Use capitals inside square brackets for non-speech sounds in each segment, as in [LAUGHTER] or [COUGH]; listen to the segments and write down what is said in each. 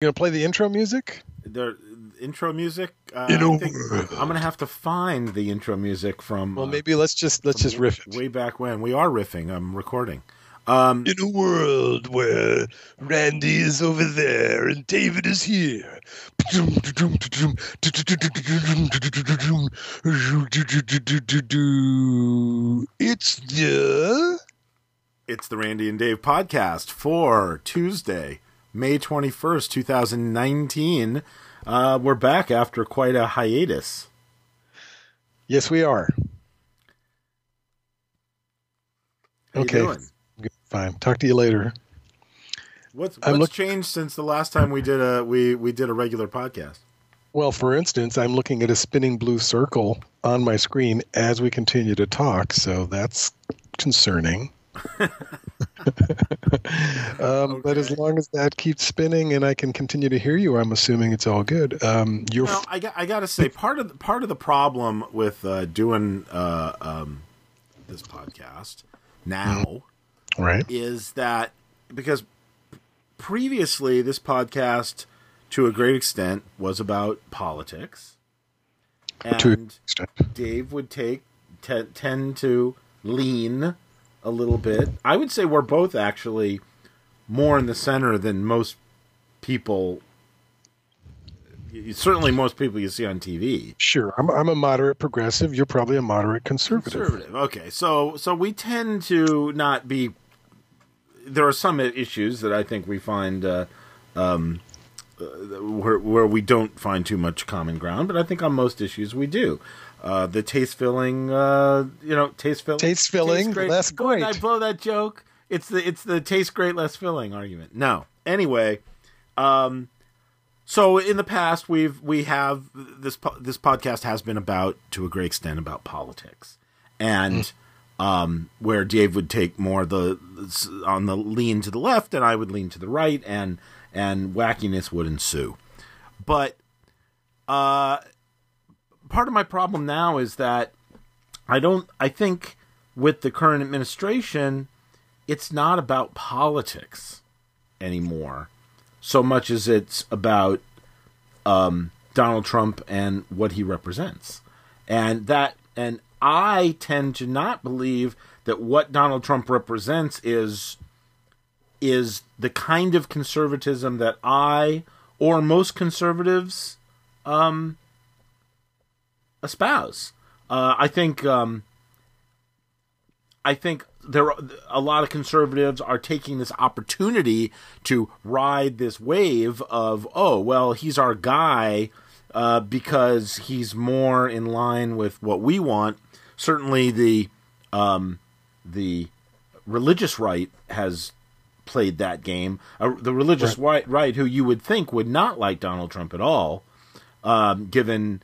gonna play the intro music? The intro music. Uh, I think I'm gonna have to find the intro music from. Well, uh, maybe let's just let's just riff it. way back when. We are riffing. I'm recording. Um, In a world where Randy is over there and David is here. It's the It's the Randy and Dave podcast for Tuesday, May 21st, 2019. Uh, we're back after quite a hiatus. Yes, we are. How you Okay. doing? Fine. Talk to you later. What's what's look- changed since the last time we did a we we did a regular podcast? Well, for instance, I'm looking at a spinning blue circle on my screen as we continue to talk, so that's concerning. [LAUGHS] um, But as long as that keeps spinning and I can continue to hear you, I'm assuming it's all good. Um, you're Well, I got I got to say part of the, part of the problem with uh, doing uh, um, this podcast now right. is that because previously this podcast to a great extent was about politics and dave would take te- tend to lean a little bit i would say we're both actually more in the center than most people certainly most people you see on tv Sure, I'm, I'm a moderate progressive. You're probably a moderate conservative. conservative. Okay, so so we tend to not be. There are some issues that I think we find uh, um, uh, where where we don't find too much common ground, but I think on most issues we do. Uh, the taste filling, uh, you know, taste filling, Taste filling, less Go ahead, great. I blow that joke. It's the it's the taste great, less filling argument. No, anyway. Um, so in the past, we've we have this po- this podcast has been about to a great extent about politics, and um, where Dave would take more the on the lean to the left, and I would lean to the right, and and wackiness would ensue. But uh, part of my problem now is that I don't. I think with the current administration, it's not about politics anymore so much as it's about um, Donald Trump and what he represents, and that and I tend to not believe that what Donald Trump represents is is the kind of conservatism that I or most conservatives um, espouse. Uh, I think um, I think there are, a lot of conservatives are taking this opportunity to ride this wave of oh well he's our guy uh, because he's more in line with what we want. Certainly the um, the religious right has played that game. Uh, the religious right. right, who you would think would not like Donald Trump at all, um, given.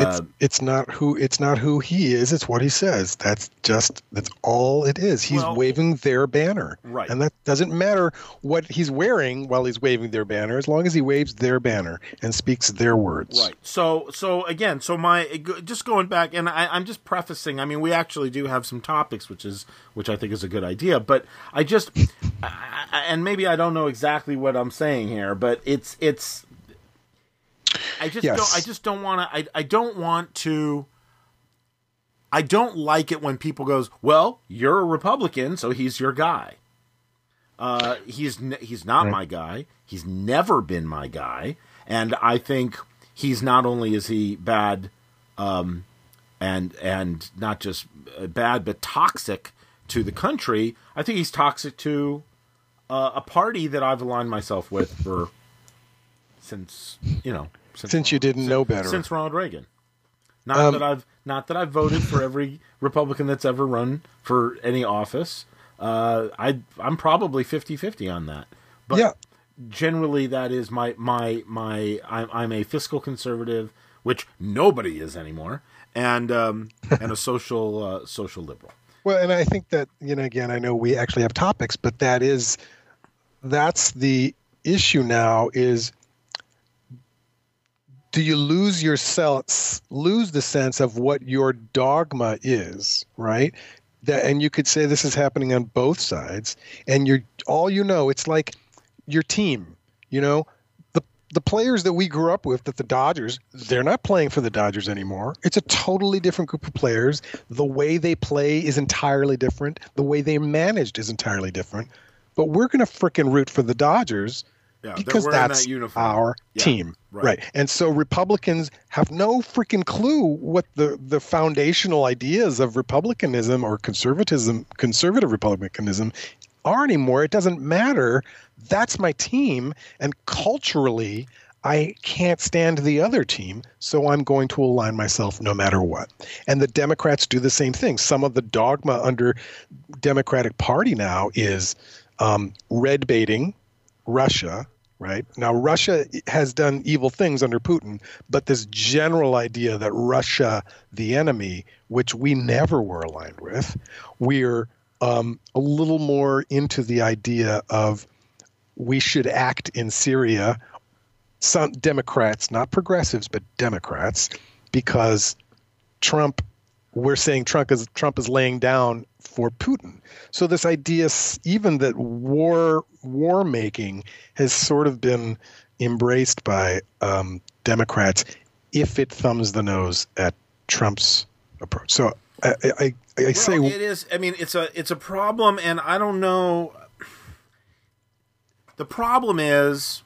It's Uh, it's not who it's not who he is. It's what he says. That's just that's all it is. He's Well- waving their banner, Right. And that doesn't matter what he's wearing while he's waving their banner, as long as he waves their banner and speaks their words. Right. So so again, so my just going back, and I, I'm just prefacing. I mean, we actually do have some topics, which is which I think is a good idea. But I just, I- and maybe I don't know exactly what I'm saying here, but it's it's. I just Yes. don't. I just don't want to. I I don't want to. I don't like it when people goes, "Well, you're a Republican, so he's your guy." Uh, he's he's not Right. my guy. He's never been my guy, and I think he's not only is he bad, um, and and not just uh, bad, but toxic to the country. I think he's toxic to uh, a party that I've aligned myself with for since you know Since you didn't know better. since Ronald Reagan. Not Um, that I've not that I've voted for every Republican that's ever run for any office. Uh, I I'm probably 50-50 on that. But Yeah. generally that is my my my I'm, I'm a fiscal conservative, which nobody is anymore, and um, [LAUGHS] and a social uh, social liberal. Well, and I think that you know, again, I know we actually have topics, but that is that's the issue now is do you lose yourself lose the sense of what your dogma is, right? That and you could say this is happening on both sides, and you're all you know, it's like your team, you know, the the players that we grew up with, that the Dodgers, they're not playing for the Dodgers anymore. It's a totally different group of players. The way they play is entirely different. The way they're managed is entirely different. But we're to fricking root for the Dodgers Yeah, because that's that our Yeah, team, right. right. And so Republicans have no freaking clue what the the foundational ideas of republicanism or conservatism, conservative republicanism, are anymore. It doesn't matter. That's my team, and culturally. I can't stand the other team, so I'm going to align myself no matter what. And the Democrats do the same thing. Some of the dogma under Democratic Party now is um, red baiting Russia, right? Now, Russia has done evil things under Putin, but this general idea that Russia, the enemy, which we never were aligned with, we're um, a little more into the idea of we should act in Syria. Some Democrats, not progressives, but Democrats, because Trump, we're saying Trump is Trump is laying down for Putin. So this idea, even that war war making, has sort of been embraced by um, Democrats if it thumbs the nose at Trump's approach. So I, I, I, I say well, it is. I mean, it's a it's a problem, and I don't know. The problem is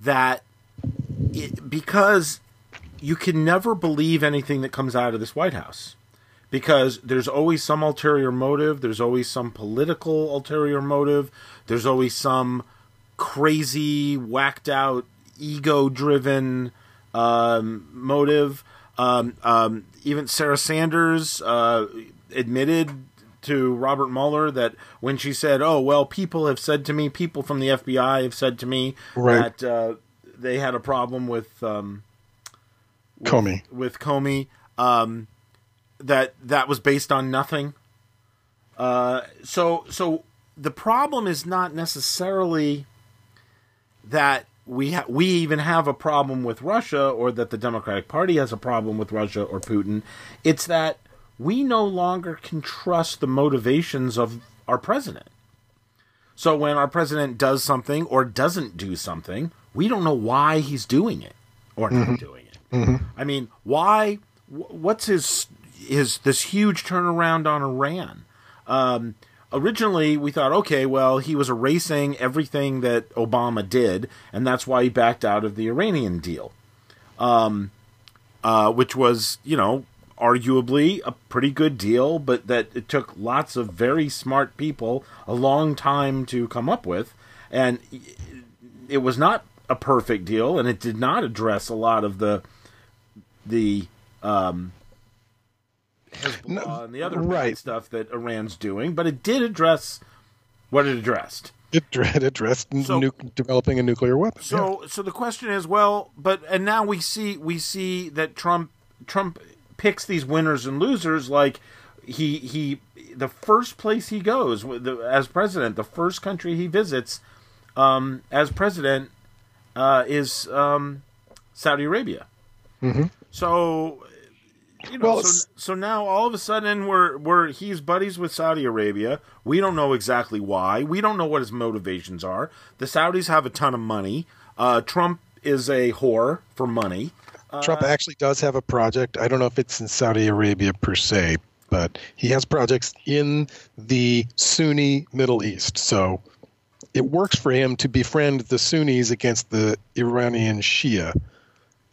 that it, because you can never believe anything that comes out of this White House because there's always some ulterior motive, there's always some political ulterior motive, there's always some crazy, whacked out, ego driven um, motive. Um, um, even Sarah Sanders uh, admitted to Robert Mueller that when she said, "Oh well, people have said to me, people from the FBI have said to me Right. that uh, they had a problem with um, Comey. with Comey, um, that that was based on nothing. Uh, so so the problem is not necessarily that we ha- we even have a problem with Russia or that the Democratic Party has a problem with Russia or Putin. It's that we no longer can trust the motivations of our president. So when our president does something or doesn't do something, we don't know why he's doing it or not doing it. I mean, why? What's his his this huge turnaround on Iran? Um, originally, we thought, okay, well, he was erasing everything that Obama did, and that's why he backed out of the Iranian deal, um, uh, which was, you know, arguably a pretty good deal, but that it took lots of very smart people a long time to come up with, and it was not a perfect deal, and it did not address a lot of the the um, Hezbollah and the other right. stuff that Iran's doing, but it did address what it addressed. It dr- it addressed So- nu- developing a nuclear weapon. yeah. So so the question is, well, but and now we see we see that Trump Trump picks these winners and losers like he he the first place he goes the, as president, the first country he visits um, as president uh, is um, Saudi Arabia. So you know, Well, so, so now all of a sudden we're we're he's buddies with Saudi Arabia. We don't know exactly why. We don't know what his motivations are. The Saudis have a ton of money. Uh, Trump is a whore for money. Trump actually does have a project. I don't know if it's in Saudi Arabia per se, but he has projects in the Sunni Middle East. So it works for him to befriend the Sunnis against the Iranian Shia.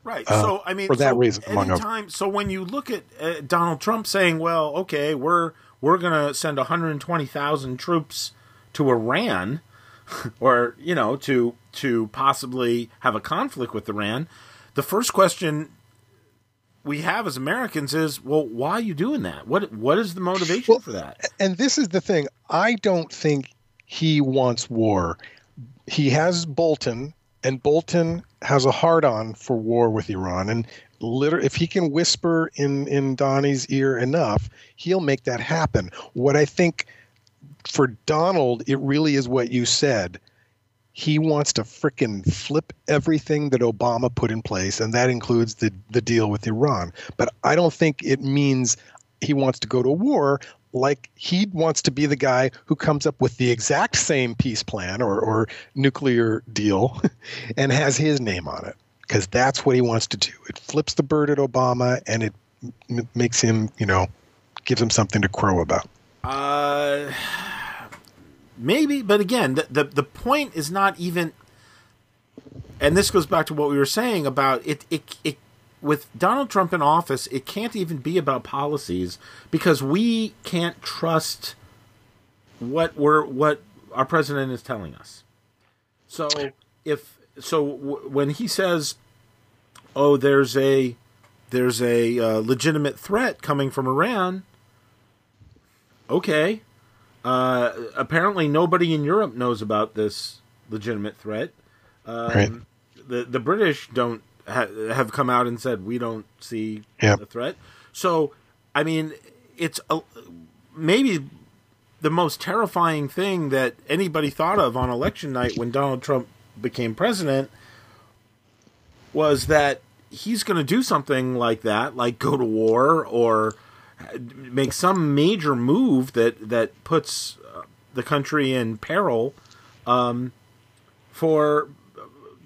Right. so I mean, Uh, for that so reason, among anytime. So when you look at uh, Donald Trump saying, "Well, okay, we're we're going to send 120,000 troops to Iran," [LAUGHS] or you know, to to possibly have a conflict with Iran, the first question we have as Americans is, "Well, why are you doing that? What what is the motivation Well, for that?" And this is the thing. I don't think he wants war. He has Bolton, and Bolton has a hard on for war with Iran. And if he can whisper in, in Donnie's ear enough, he'll make that happen. What I think for Donald, it really is what you said. He wants to frickin' flip everything that Obama put in place, and that includes the, the deal with Iran. But I don't think it means he wants to go to war. Like he wants to be the guy who comes up with the exact same peace plan or, or nuclear deal [LAUGHS] and has his name on it because that's what he wants to do. It flips the bird at Obama and it m- makes him, you know, gives him something to crow about. Uh, maybe, but again, the, the the point is not even. And this goes back to what we were saying about it. It it with Donald Trump in office, it can't even be about policies because we can't trust what we're what our president is telling us. So if so, w- when he says, "Oh, there's a there's a uh, legitimate threat coming from Iran," okay. Uh, apparently, nobody in Europe knows about this legitimate threat. Um, Right. The the British don't ha- have come out and said we don't see Yep. the threat. So, I mean, it's a, maybe the most terrifying thing that anybody thought of on election night when Donald Trump became president was that he's going to do something like that, like go to war or make some major move that that puts uh, the country in peril um, for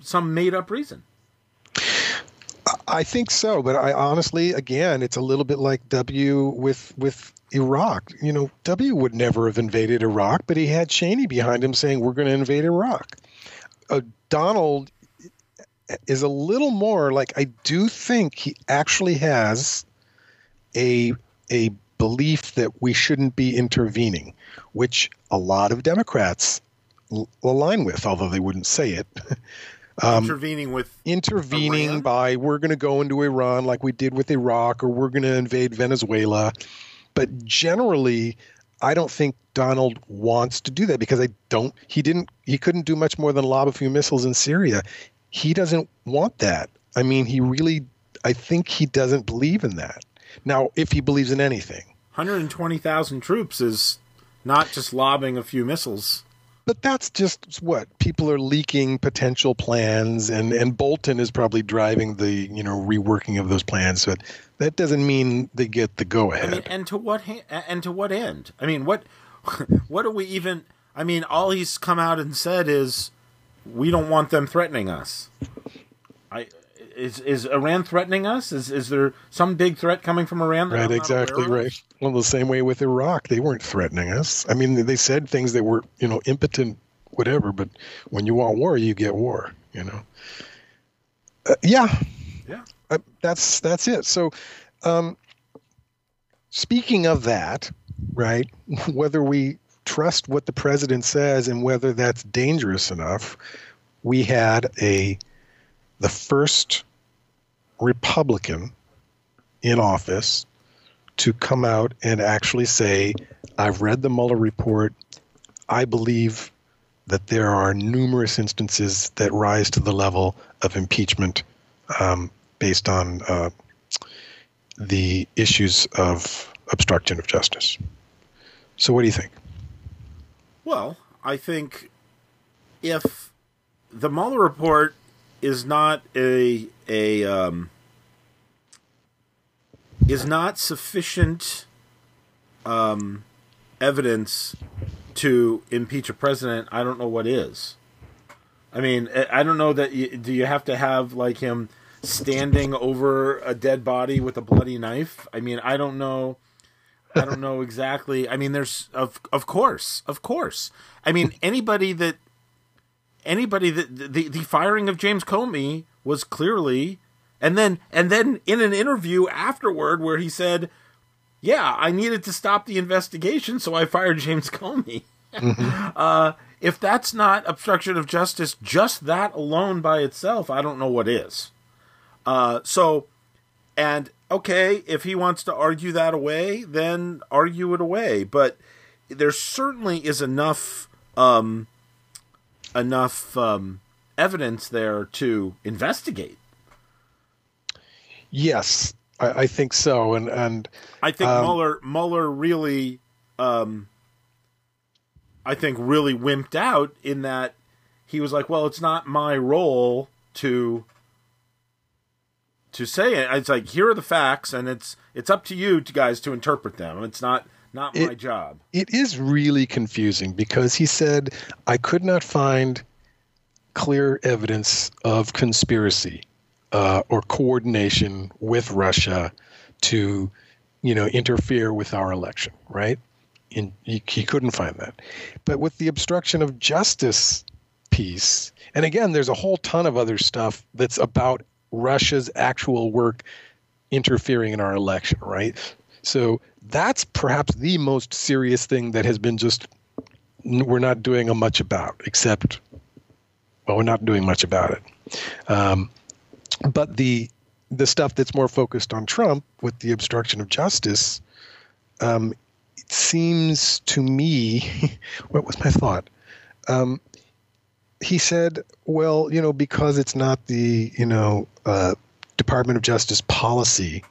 some made up reason. I think so, but I honestly, again, it's a little bit like W with with Iraq. You know, W would never have invaded Iraq, but he had Cheney behind him saying, "We're going to invade Iraq." Uh, Donald is a little more like I do think he actually has a a belief that we shouldn't be intervening, which a lot of Democrats align with, although they wouldn't say it. [LAUGHS] Um, intervening with intervening Iran? by we're going to go into Iran like we did with Iraq or we're going to invade Venezuela. But generally, I don't think Donald wants to do that because I don't he didn't he couldn't do much more than lob a few missiles in Syria. He doesn't want that. I mean, he really I think he doesn't believe in that. Now, if he believes in anything. 120,000 troops is not just lobbing a few missiles. But that's just what people are leaking potential plans, and and Bolton is probably driving the you know reworking of those plans. But that doesn't mean they get the go ahead. I mean, and to what ha- and to what end? I mean, what [LAUGHS] what do we even? I mean, all he's come out and said is we don't want them threatening us. I is is Iran threatening us? Is is there some big threat coming from Iran? Right, I'm exactly right. Well, the same way with Iraq, they weren't threatening us. I mean, they said things that were you know impotent, whatever. But when you want war, you get war. You know. Uh, yeah, Yeah. uh, that's that's it. So, um, speaking of that, right? [LAUGHS] Whether we trust what the president says and whether that's dangerous enough, we had a the first Republican in office to come out and actually say, "I've read the Mueller report. I believe." That there are numerous instances that rise to the level of impeachment um, based on uh, the issues of obstruction of justice. So, what do you think? Well, I think if the Mueller report is not a a um, is not sufficient um, evidence to impeach a president, I don't know what is. I mean, I don't know that you, do you have to have like him standing over a dead body with a bloody knife? I mean, I don't know. I don't know exactly. I mean, there's of of course, of course. I mean, anybody that anybody that the the firing of James Comey was clearly, and then and then in an interview afterward where he said, "Yeah, I needed to stop the investigation, so I fired James [LAUGHS] Comey." uh, if that's not obstruction of justice, just that alone by itself, I don't know what is. Uh, so, and okay, if he wants to argue that away, then argue it away. But there certainly is enough um, enough um, evidence there to investigate. Yes, I, I think so. And and I think Um, Mueller Mueller really, um, I think really wimped out in that he was like, "Well, it's not my role to to say it. It's like here are the facts, and it's it's up to you to guys to interpret them. It's not Not It- my job. it is really confusing because he said I could not find clear evidence of conspiracy uh, or coordination with Russia to, you know, interfere with our election. Right? In, he, he couldn't find that. But with the obstruction of justice piece, and again, there's a whole ton of other stuff that's about Russia's actual work interfering in our election. Right? So that's perhaps the most serious thing that has been just we're not doing a much about, except well, we're not doing much about it. Um, but the the stuff that's more focused on Trump with the obstruction of justice, um, it seems to me, [LAUGHS] what was my thought? Um, he said, well, you know, because it's not the you know uh, Department of Justice policy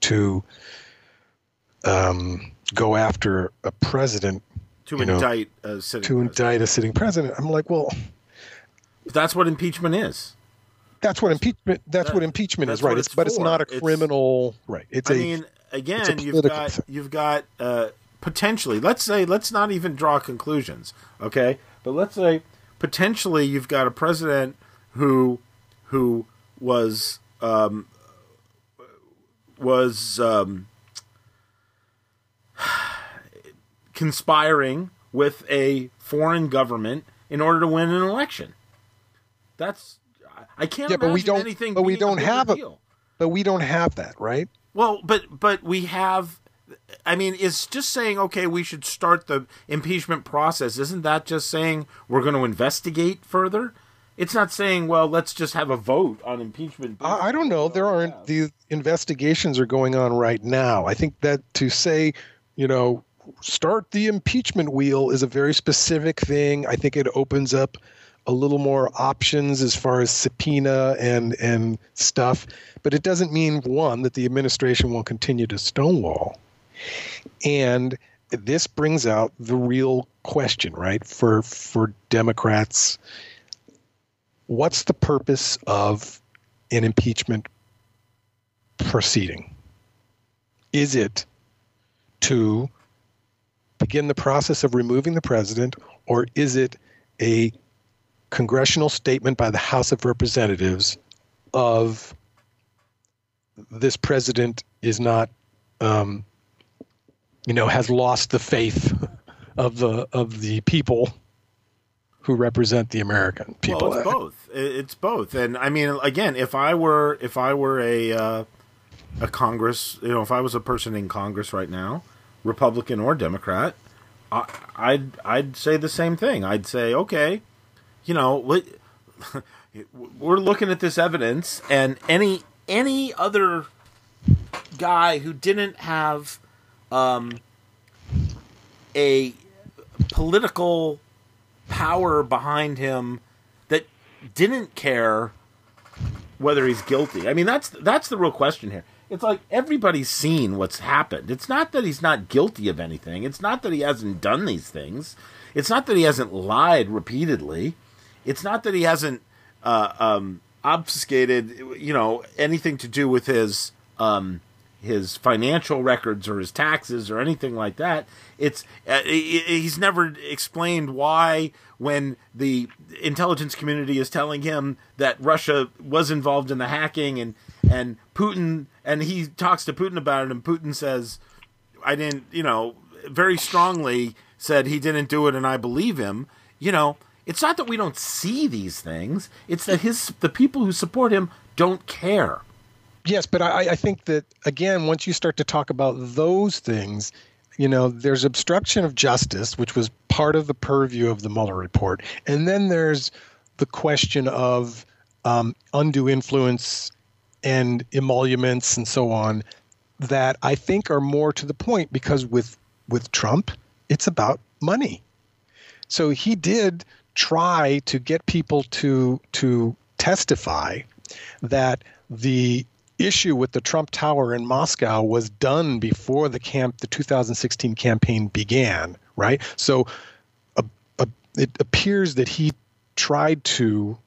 to um, go after a president To you know, indict a sitting to president. indict a sitting president. I'm like, well, That's what impeachment is. that's what impeachment. That's That- what impeachment that's is, right? It's, it's but it's not a It's- criminal, right? It's I a mean, again, a you've got thing. you've got uh, potentially. Let's say let's not even draw conclusions, okay? But let's say potentially you've got a president who who was um, was um, conspiring with a foreign government in order to win an election. That's I can't Yeah, but we don't- anything. but we a don't bigger have a- deal. but we don't have that, right? Well, but but we have. I mean, it's just saying okay, we should start the impeachment process. Isn't that just saying we're going to investigate further? It's not saying well, let's just have a vote on impeachment. I, I don't know. There aren't the investigations are going on right now. I think that to say, you know, start the impeachment wheel is a very specific thing. I think it opens up a little more options as far as subpoena and and stuff, but it doesn't mean one that the administration will continue to stonewall. And this brings out the real question, right? For for Democrats, what's the purpose of an impeachment proceeding? Is it to begin the process of removing the president, or is it a congressional statement by the House of Representatives of this president is not, um, you know, has lost the faith [LAUGHS] of the of the people who represent the American people? Well, it's both. It's both, and I mean, again, if I were if I were a uh, a Congress, you know, if I was a person in Congress right now, Republican or Democrat, I, I'd I'd say the same thing. I'd say, okay, you know, [LAUGHS] we're looking at this evidence, and any any other guy who didn't have um, a political power behind him that didn't care whether he's guilty. I mean, that's that's the real question here. It's like everybody's seen what's happened. It's not that he's not guilty of anything. It's not that he hasn't done these things. It's not that he hasn't lied repeatedly. It's not that he hasn't uh, um, obfuscated, you know, anything to do with his um, his financial records or his taxes or anything like that. It's uh, he's never explained why when the intelligence community is telling him that Russia was involved in the hacking and and Putin and he talks to Putin about it and Putin says I didn't, you know, very strongly said he didn't do it and I believe him. You know, it's not that we don't see these things, it's that his the people who support him don't care. Yes, but I, I think that again, once you start to talk about those things, you know, there's obstruction of justice, which was part of the purview of the Mueller report, and then there's the question of um, undue influence and emoluments and so on that I think are more to the point because with with Trump, it's about money. So he did try to get people to to testify that the issue with the Trump Tower in Moscow was done before the camp the 2016 campaign began, right? So uh, uh, it appears that he tried to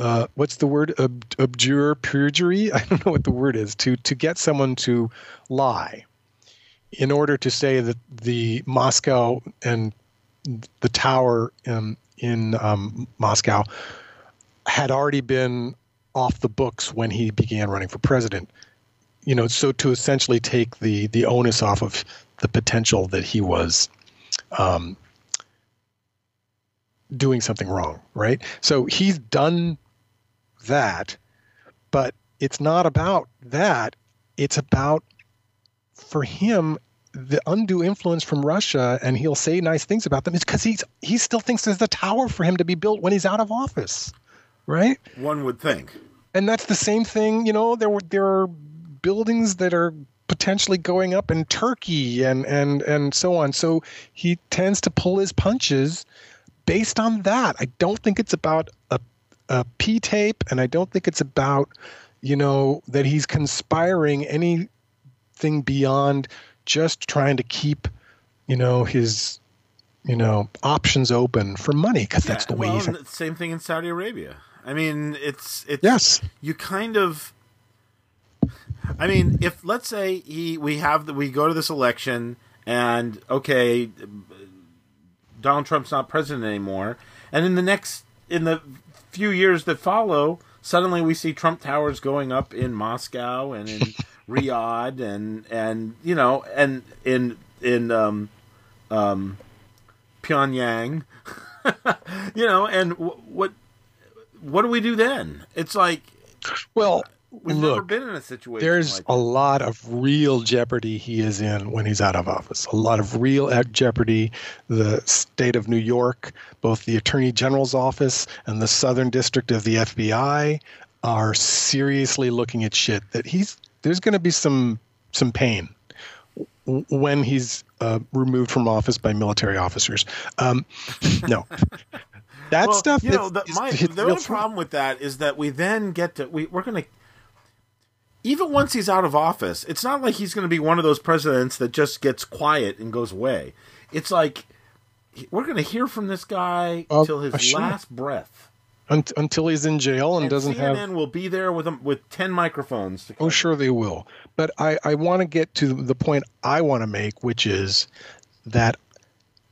uh, what's the word Ab- abjure perjury [LAUGHS] i don't know what the word is to to get someone to lie in order to say that the Moscow and the tower in, in um, Moscow had already been off the books when he began running for president. You know, so to essentially take the the onus off of the potential that he was um, doing something wrong, right? So he's done that, but it's not about that. It's about for him the undue influence from Russia, and he'll say nice things about them, is because he's he still thinks there's a tower for him to be built when he's out of office, right? One would think. And that's the same thing. You know, there were there are buildings that are potentially going up in Turkey and and and so on. So he tends to pull his punches based on that. I don't think it's about a P tape, and I don't think it's about you know that he's conspiring anything beyond just trying to keep you know his you know options open for money because that's the way well, he's same thing in Saudi Arabia. I mean, it's it's yes. You kind of. I mean, if let's say he we have the, we go to this election and okay, Donald Trump's not president anymore, and in the next in the few years that follow, suddenly we see Trump towers going up in Moscow and in [LAUGHS] Riyadh and and you know and in in um, um, Pyongyang, [LAUGHS] you know, and w- what what do we do then? It's like, well, we've look, never been in a situation. There's like a lot of real jeopardy he is in when he's out of office. A lot of real jeopardy. The state of New York, both the Attorney General's office and the Southern District of the FBI, are seriously looking at shit that he's. There's going to be some some pain when he's uh, removed from office by military officers. Um, no, [LAUGHS] that well, stuff. You know, the, my, the only problem with that is that we then get to we, we're going to even once he's out of office, it's not like he's going to be one of those presidents that just gets quiet and goes away. It's like we're going to hear from this guy uh, until his sure. last breath. Unt- until he's in jail and, And doesn't CNN have will be there with him with ten microphones. To Oh, sure they will. But I, I want to get to the point I want to make, which is that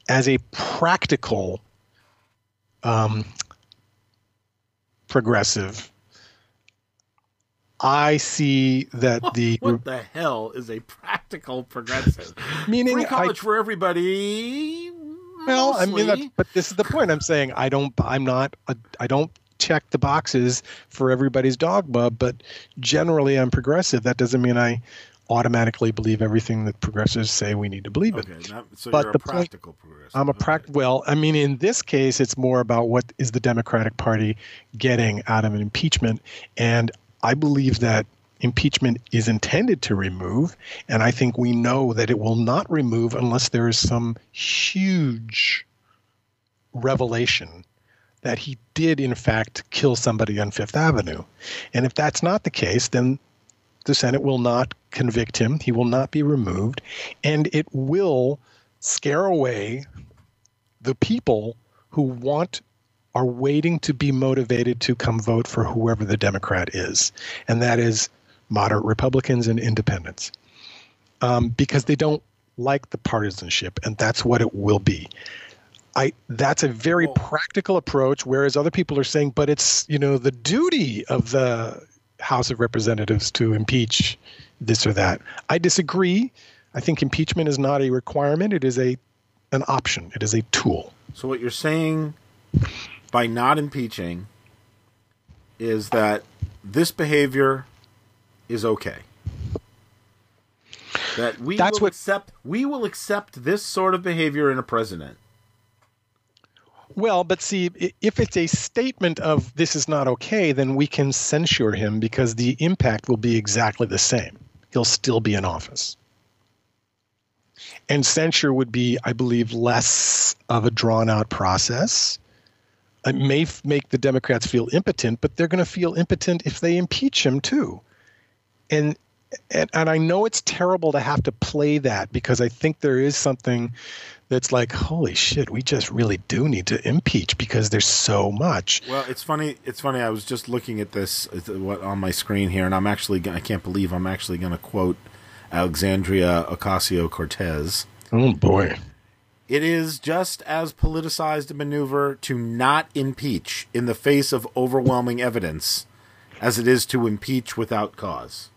as a practical um, progressive, I see that [LAUGHS] the What the hell is a practical progressive? [LAUGHS] meaning Free I, college for everybody. well, I mean, that's, but this is the point. I'm saying I don't. I'm not. A, I don't check the boxes for everybody's dogma, but generally I'm progressive. That doesn't mean I automatically believe everything that progressives say we need to believe in. Not, so But you're the a point- practical progressive. I'm a okay. pract. Well, I mean, in this case, it's more about what is the Democratic Party getting out of an impeachment, and I believe that impeachment is intended to remove, and I think we know that it will not remove unless there is some huge revelation that he did in fact kill somebody on Fifth Avenue, and if that's not the case, then the Senate will not convict him. He will not be removed, and it will scare away the people who want are waiting to be motivated to come vote for whoever the Democrat is, and that is moderate Republicans and independents, um, because they don't like the partisanship, and that's what it will be. I that's a very Well- practical approach, whereas other people are saying, but it's you know the duty of the House of Representatives to impeach this or that. I disagree. I think impeachment is not a requirement; it is a an option. It is a tool. So what you're saying by not impeaching is that this behavior is okay. That we That's will what- accept we will accept this sort of behavior in a president. Well, but see, if it's a statement of this is not okay, then we can censure him because the impact will be exactly the same. He'll still be in office. And censure would be, I believe, less of a drawn out process. It may f- make the Democrats feel impotent, but they're going to feel impotent if they impeach him too. And, and and I know it's terrible to have to play that because I think there is something that's like, holy shit, we just really do need to impeach because there's so much. Well, it's funny. It's funny. I was just looking at this uh, what on my screen here, and I'm actually. I can't believe I'm actually going to quote Alexandria Ocasio Cortez. Oh boy. It is just as politicized a maneuver to not impeach in the face of overwhelming evidence as it is to impeach without cause.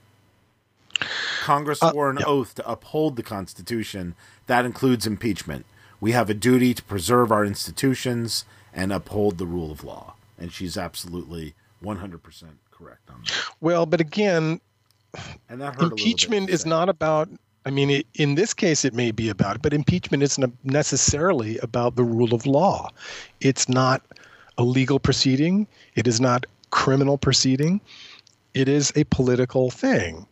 Congress Uh, swore an oath to uphold the Constitution. That includes impeachment. We have a duty to preserve our institutions and uphold the rule of law. And she's absolutely 100% correct on that. Well, but again, And that hurt a bit impeachment is not about i mean it, in this case it may be about it but impeachment isn't necessarily about the rule of law. It's not a legal proceeding. It is not criminal proceeding. It is a political thing.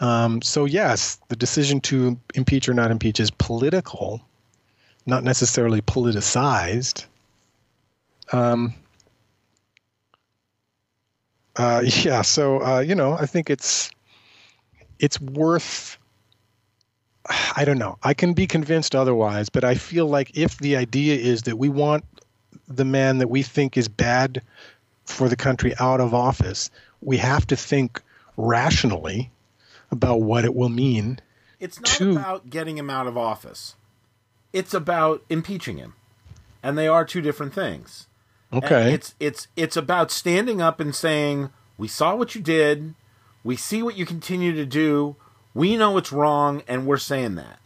Um, so yes the decision to impeach or not impeach is political not necessarily politicized. Um, uh, [LAUGHS] yeah so uh, you know i think it's it's worth I don't know. I can be convinced otherwise, but I feel like if the idea is that we want the man that we think is bad for the country out of office, we have to think rationally about what it will mean. It's not to- about getting him out of office. It's about impeaching him. And they are two different things. And Okay. It's it's it's about standing up and saying, "We saw what you did. We see what you continue to do. We know it's wrong and we're saying that."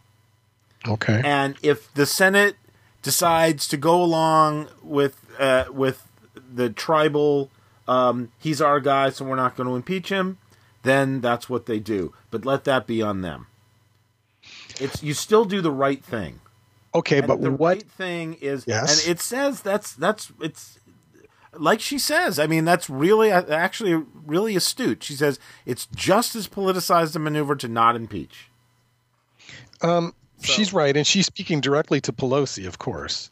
Okay. And if the Senate decides to go along with uh, with the tribal, um, he's our guy, so we're not going to impeach him, then that's what they do. But let that be on them. It's you still do the right thing. Okay, And but the what right thing is, Yes. and it says that's that's it's like she says. I mean, that's really actually really astute. She says it's just as politicized a maneuver to not impeach. um So- she's right and she's speaking directly to Pelosi, of course.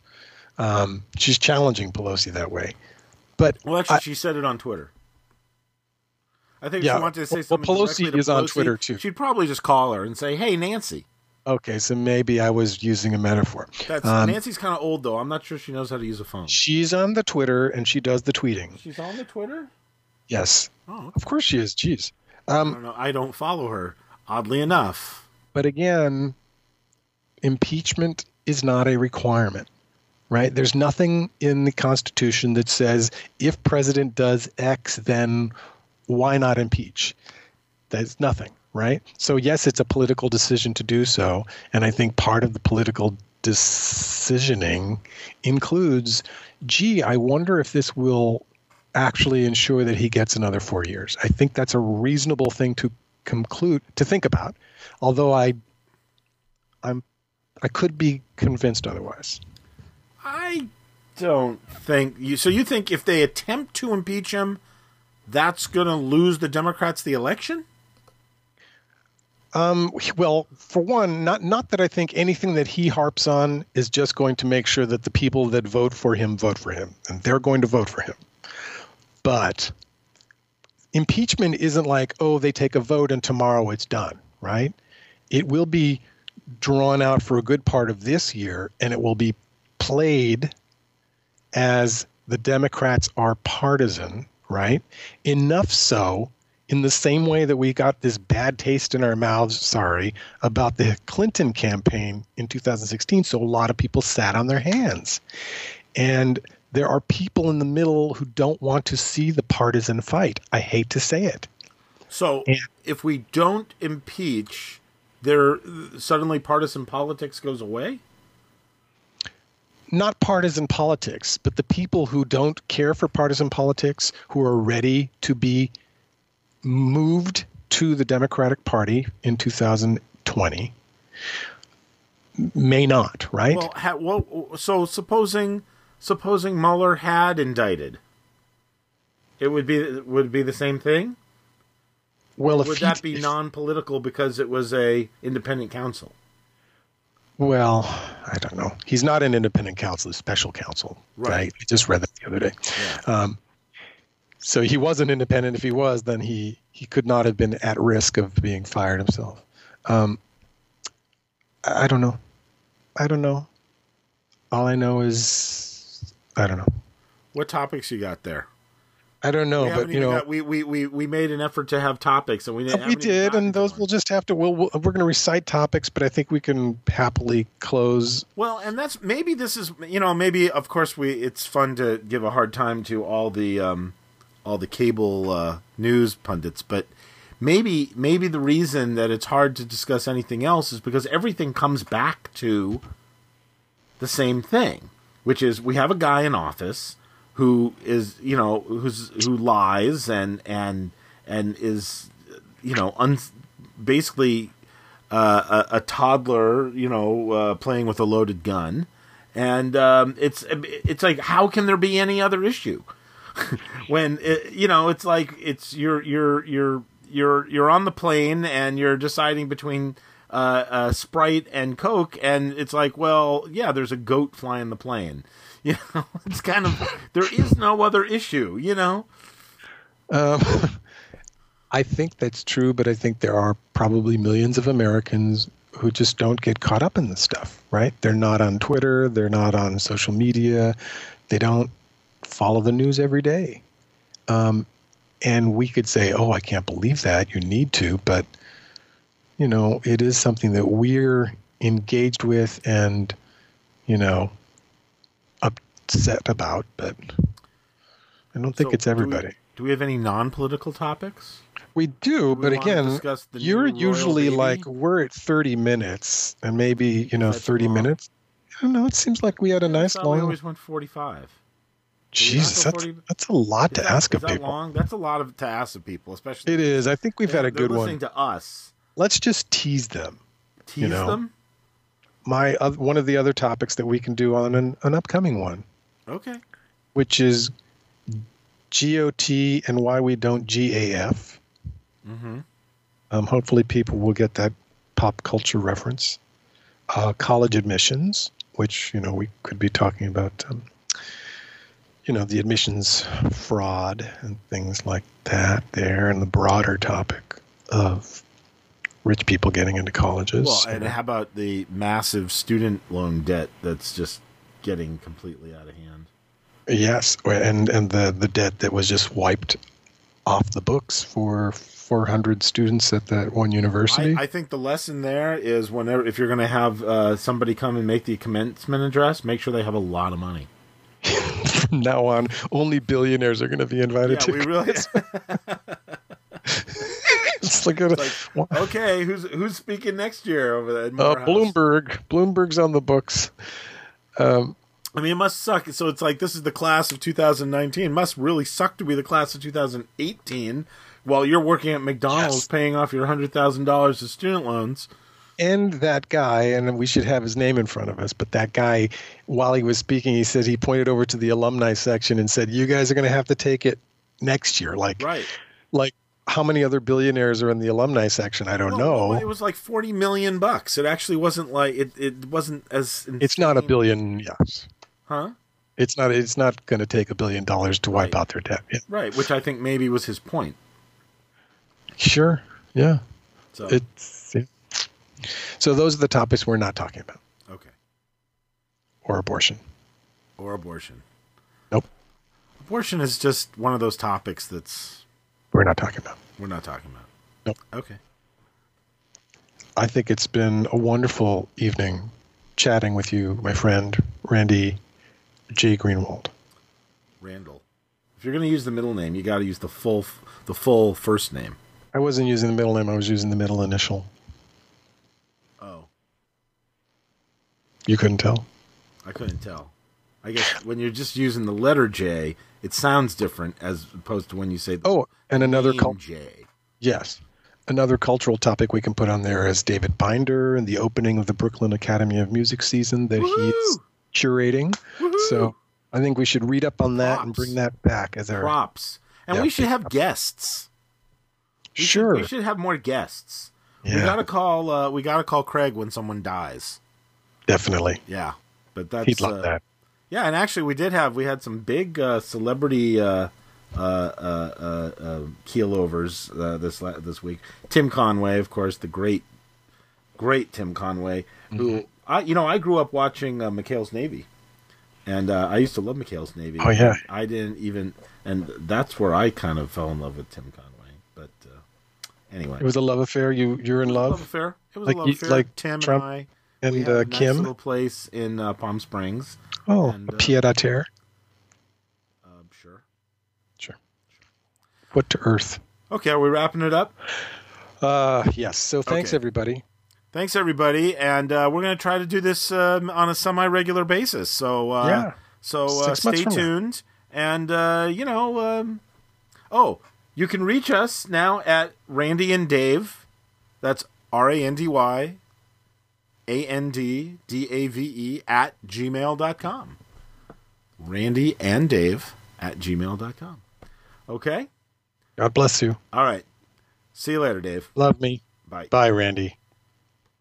Um, she's challenging Pelosi that way. But Well, actually, I- she said it on Twitter. I think Yeah, she wanted to say well, something. Pelosi directly to is on Pelosi, Twitter, too. She'd probably just call her and say, "Hey, Nancy." Okay, so maybe I was using a metaphor. That's Um, Nancy's kind of old though. I'm not sure she knows how to use a phone. She's on the Twitter and she does the tweeting. She's on the Twitter. Yes. Oh, Of course she is. Jeez. I Um, don't know. I don't follow her. Oddly enough. but again, impeachment is not a requirement, right? There's nothing in the Constitution that says if president does X, then why not impeach? There's nothing, right? So, yes, it's a political decision to do so. And I think part of the political decisioning includes gee, I wonder if this will actually ensure that he gets another four years. I think that's a reasonable thing to conclude to think about. Although I I'm I could be convinced otherwise. I don't think you. So you think if they attempt to impeach him, that's going to lose the Democrats the election? Um, well, for one, not not that I think anything that he harps on is just going to make sure that the people that vote for him vote for him, and they're going to vote for him. But impeachment isn't like, oh, they take a vote and tomorrow it's done, right? It will be drawn out for a good part of this year, and it will be played as the Democrats are partisan, right? Enough so, in the same way that we got this bad taste in our mouths, sorry, about the Clinton campaign in 2016. So a lot of people sat on their hands. And there are people in the middle who don't want to see the partisan fight. I hate to say it. So Yeah. if we don't impeach, there suddenly partisan politics goes away. not partisan politics, but the people who don't care for partisan politics, who are ready to be moved to the Democratic Party in 2020, may not, right? Well, ha, well, so supposing supposing Mueller had indicted, it would be would be the same thing. well, if Would he- that be non-political because it was a independent counsel? Well, I don't know. He's not an independent counsel, he's special counsel. Right. I just read that the other day. Um, so he wasn't independent. If he was, then he he could not have been at risk of being fired himself. Um, I don't know. I don't know. All I know is I don't know. What topics you got there? I don't know, we but you know, got- we, we we we made an effort to have topics, and we didn't. we did, and those we'll just have to. We'll, we'll we're going to recite topics, but I think we can happily close. Well, and that's maybe this is you know maybe of course we it's fun to give a hard time to all the um, all the cable uh, news pundits, but maybe maybe the reason that it's hard to discuss anything else is because everything comes back to the same thing, which is we have a guy in office who is you know who's who lies and and and is you know un, basically uh, a, a toddler, you know, uh, playing with a loaded gun, and um, it's it's like how can there be any other issue [LAUGHS] when it, you know it's like it's you're you're you're you're you're on the plane and you're deciding between uh, uh, Sprite and Coke, and it's like, well, yeah, there's a goat flying the plane. [LAUGHS] You know, it's kind of there is no other issue. You know, Um, [LAUGHS] I think that's true, but I think there are probably millions of Americans who just don't get caught up in this stuff, right? They're not on Twitter, they're not on social media, they don't follow the news every day. Um, and we could say, oh, I can't believe that. You need to, but, you know, it is something that we're engaged with and, you know, upset about, but I don't think So it's do we- everybody. Do we have any non-political topics? We do, we but again, you're usually baby? like we're at 30 minutes, and maybe you know That's 30 long. minutes. I don't know. It seems like we had a nice thought We long. always went forty-five. Jesus, that's 40 that's a lot to that- ask of that people. long? That's a lot of to ask of people, especially. It is. I think we've had a good listening one. to us. Let's just tease them. Tease know. them. My oth- one of the other topics that we can do on an, an upcoming one, Okay. which is GOT and why we don't GAF. Mm-hmm. Um, hopefully, people will get that pop culture reference. Uh, college admissions, which you know we could be talking about, um, you know, the admissions fraud and things like that. There, and the broader topic of rich people getting into colleges. Well, and how about the massive student loan debt that's just getting completely out of hand? yes, and and the the debt that was just wiped off the books for 400 students at that one university. I, I think the lesson there is whenever if you're going to have uh, somebody come and make the commencement address, make sure they have a lot of money. From now on, only billionaires are going to be invited Yeah, to. we realize. [LAUGHS] it's like, a, like, okay, who's who's speaking next year over there? Uh, Bloomberg. Bloomberg's on the books. Um, I mean, it must suck. So it's like this is the class of 2019. It must really suck to be the class of 2018 while you're working at McDonald's Yes. paying off your hundred thousand dollars of student loans. And that guy, and we should have his name in front of us, but that guy, while he was speaking, he said he pointed over to the alumni section and said, "You guys are going to have to take it next year." Like, Right. like how many other billionaires are in the alumni section? I don't Well, know. It was like 40 million bucks. It actually wasn't like it. It wasn't as. it's not a billion. Yes, huh? it's not. It's not going to take a billion dollars to wipe Right. out their debt. Yeah. Right, which I think maybe was his point. Sure. Yeah. So It's. So those are the topics we're not talking about, okay, or abortion. or abortion. Nope. Abortion is just one of those topics that's We're not talking about. we're not talking about. Nope. Okay. I think it's been a wonderful evening chatting with you, my friend Randy J. Greenwald. Randall. If you're going to use the middle name, you got to use the full the full first name. I wasn't using the middle name, I was using the middle initial. Oh, You couldn't tell? I couldn't tell. I guess when you're just using the letter J, it sounds different as opposed to when you say the Oh, and another cul- J. yes. Another cultural topic we can put on there is David Binder and the opening of the Brooklyn Academy of Music season that he's Woohoo! curating. Woohoo! So I think we should read up on that and bring that back as our props, and Yeah, we should have props. guests. We should- sure. we should have more guests. We gotta call. Uh, we gotta call Craig when someone dies. Definitely. Yeah, but that's He'd love uh, that. Yeah, and actually, we did have we had some big uh, celebrity uh, uh, uh, uh, uh, keelovers uh, this la- this week. Tim Conway, of course, the great, great Tim Conway, who Mm-hmm. I you know I grew up watching uh, McHale's Navy, And uh, I used to love McHale's Navy. Oh, yeah. I didn't even, and that's where I kind of fell in love with Tim Conway. But uh, anyway, It was a love affair. You you're in It was a love, love affair. It was Like a love affair. like Tim Trump and I. and uh, a nice Kim. little place in uh, Palm Springs. Oh, and, a uh, pied à terre. Uh, sure. What to earth? Okay, are we wrapping it up? Uh, yes. So thanks Okay. everybody. Thanks, everybody, and uh, we're going to try to do this um, on a semi-regular basis. So, uh, Yeah. so uh, stay from now. tuned, and uh, you know, um, oh, you can reach us now at Randy and Dave. That's R A N D Y A N D D A V E at gmail.com. Randy and Dave at gmail.com. Okay? God bless you. All right. See you later, Dave. Love me. Bye. Bye, Randy.